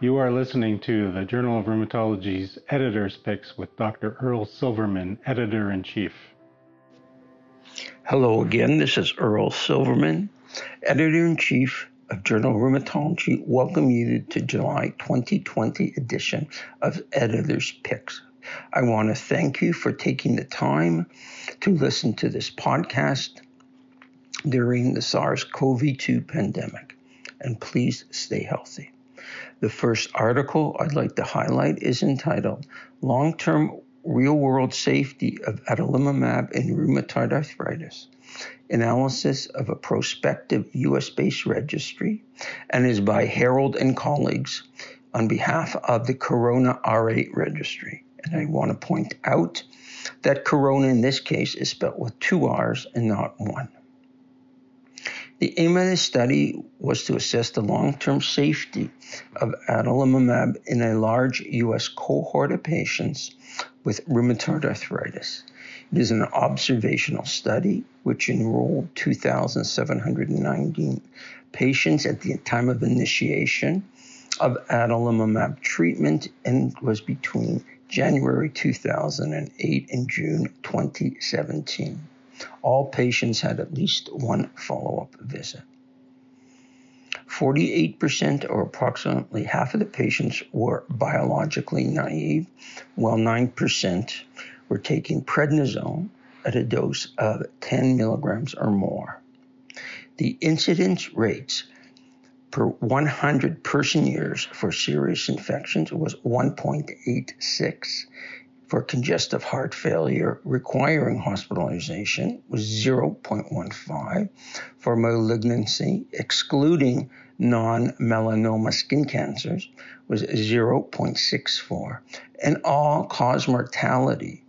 You are listening to the Journal of Rheumatology's Editor's Picks with Dr. Earl Silverman, Editor in Chief. Hello again, this is Earl Silverman, Editor in Chief of Journal of Rheumatology. Welcome you to July 2020 edition of Editor's Picks. I want to thank you for taking the time to listen to this podcast during the SARS CoV 2 pandemic. And please stay healthy. The first article I'd like to highlight is entitled Long Term Real World Safety of Adalimumab in Rheumatoid Arthritis Analysis of a Prospective US based registry and is by Harrold and colleagues on behalf of the Corrona RA registry. And I want to point out that Corrona in this case is spelled with two R's and not one. The aim of this study was to assess the long term safety of adalimumab in a large U.S. cohort of patients with rheumatoid arthritis. It is an observational study which enrolled 2,719 patients at the time of initiation of adalimumab treatment and was between January 2008 and June 2017. All patients had at least one follow up visit. 48%, or approximately half of the patients, were biologically naive, while 9% were taking prednisone at a dose of 10 milligrams or more. The incidence rates per 100 person years for serious infections was 1.86 for congestive heart failure requiring hospitalization was 0.15 for malignancy excluding non-melanoma skin cancers was 0.64 and all cause mortality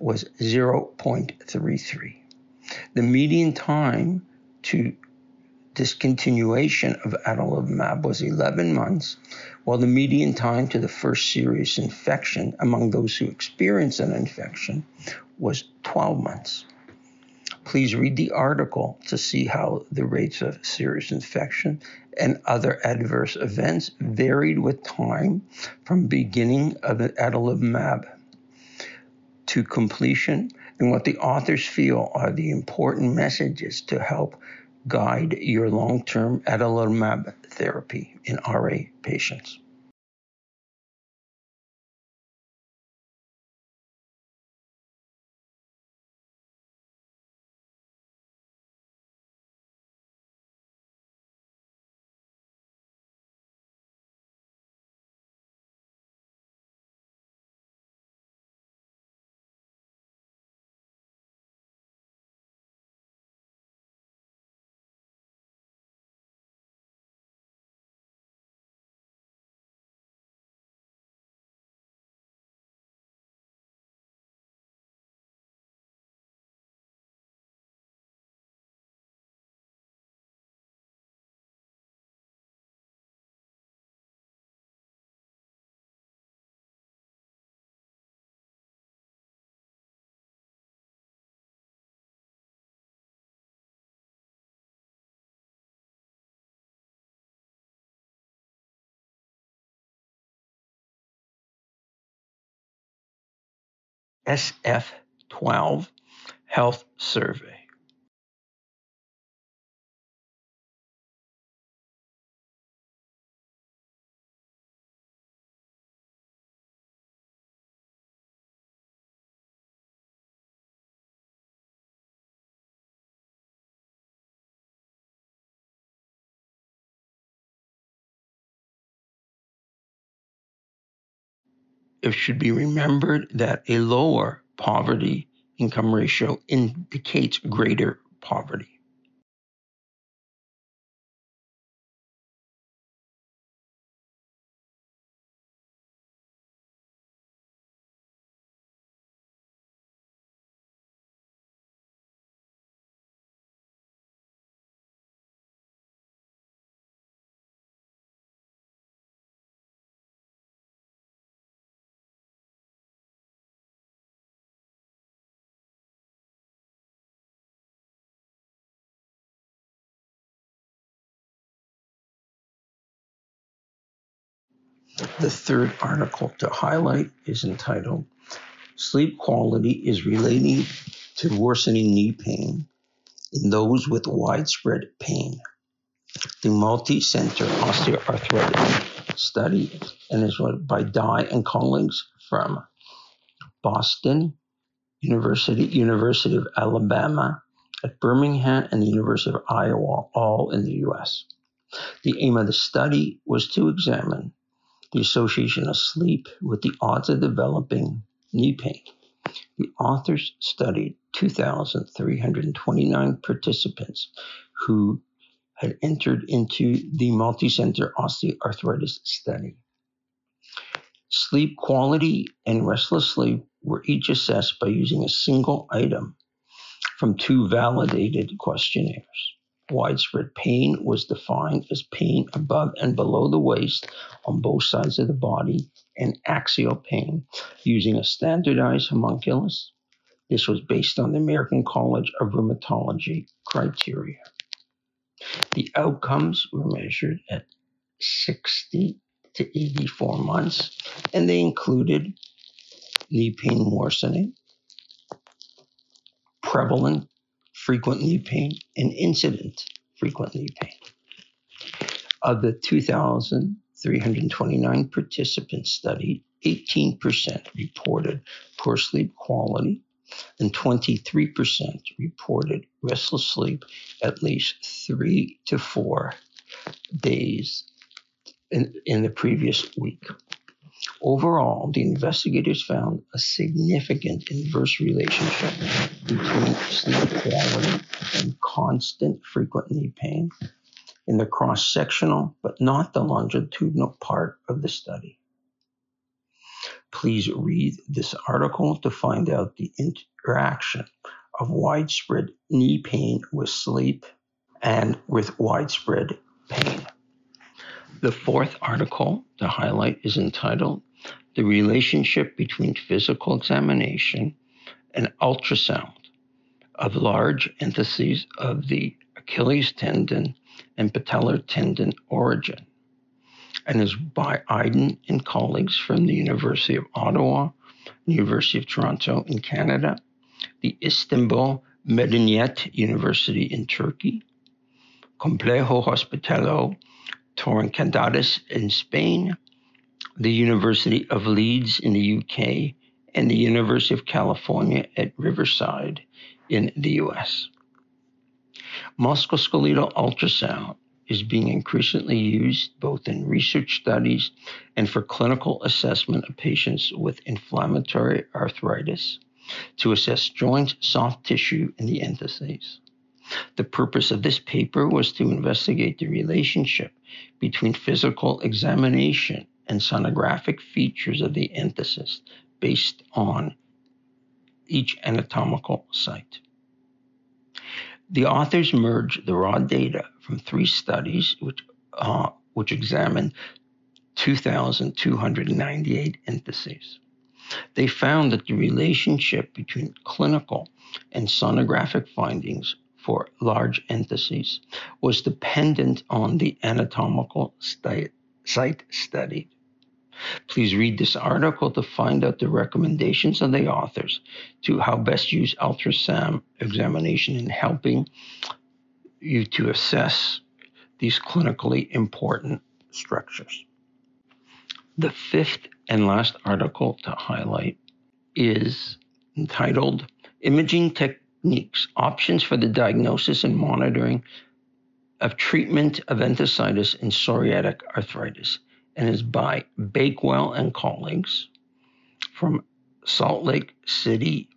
was 0.33 the median time to discontinuation of adalimumab was 11 months, while the median time to the first serious infection among those who experienced an infection was 12 months. Please read the article to see how the rates of serious infection and other adverse events varied with time from beginning of adalimumab to completion and what the authors feel are the important messages to help guide your long term adalimumab therapy in RA patients. SF12 Health Survey. It should be remembered that a lower poverty income ratio indicates greater poverty. The third article to highlight is entitled Sleep Quality is Relating to Worsening Knee Pain in Those with Widespread Pain. The multi-center osteoarthritis study and is by Dai and colleagues from Boston University, University of Alabama at Birmingham, and the University of Iowa, all in the U.S. The aim of the study was to examine the association of sleep with the odds of developing knee pain. The authors studied 2,329 participants who had entered into the multicenter osteoarthritis study. Sleep quality and restless sleep were each assessed by using a single item from two validated questionnaires. Widespread pain was defined as pain above and below the waist on both sides of the body, and axial pain using a standardized homunculus. This was based on the American College of Rheumatology criteria. The outcomes were measured at 60 to 84 months, and they included knee pain worsening, prevalent frequent knee pain, and incident frequently pain. Of the 2,329 participants studied, 18% reported poor sleep quality and 23% reported restless sleep at least three to four days in, in the previous week. Overall, the investigators found a significant inverse relationship between sleep quality and constant frequent knee pain in the cross sectional but not the longitudinal part of the study. Please read this article to find out the interaction of widespread knee pain with sleep and with widespread pain. The fourth article to highlight is entitled The Relationship Between Physical Examination and Ultrasound of Large Entheses of the Achilles Tendon and Patellar Tendon Origin and is by Aydin and colleagues from the University of Ottawa, University of Toronto in Canada, the Istanbul Medeniyet University in Turkey, Complejo Hospitalo Touricanidis in Spain, the University of Leeds in the UK, and the University of California at Riverside in the US. Musculoskeletal ultrasound is being increasingly used both in research studies and for clinical assessment of patients with inflammatory arthritis to assess joint soft tissue in the entheses. The purpose of this paper was to investigate the relationship between physical examination and sonographic features of the enthesis based on each anatomical site. The authors merged the raw data from three studies, which, uh, which examined 2,298 entheses. They found that the relationship between clinical and sonographic findings for large entheses was dependent on the anatomical site studied. Please read this article to find out the recommendations of the authors to how best use ultrasound examination in helping you to assess these clinically important structures. The fifth and last article to highlight is entitled Imaging techniques, options for the diagnosis and monitoring of treatment of enthesitis and psoriatic arthritis, and is by Bakewell and colleagues from Salt Lake City,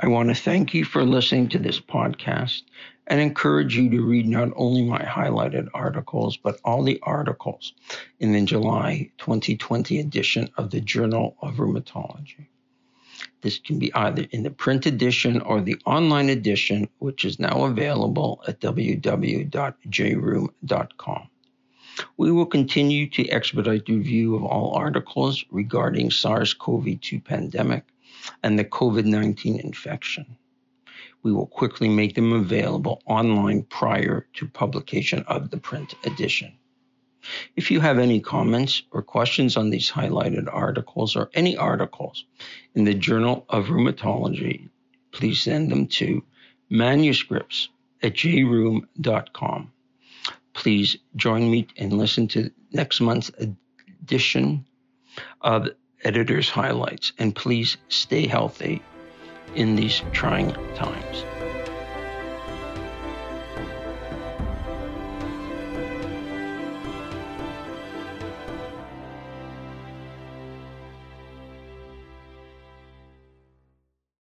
I want to thank you for listening to this podcast and encourage you to read not only my highlighted articles, but all the articles in the July 2020 edition of the Journal of Rheumatology. This can be either in the print edition or the online edition, which is now available at www.jrheum.com. We will continue to expedite review of all articles regarding SARS CoV 2 pandemic and the COVID 19 infection. We will quickly make them available online prior to publication of the print edition. If you have any comments or questions on these highlighted articles or any articles in the Journal of Rheumatology, please send them to manuscripts at jrheum.com. Please join me and listen to next month's edition of Editor's Highlights. And please stay healthy in these trying times.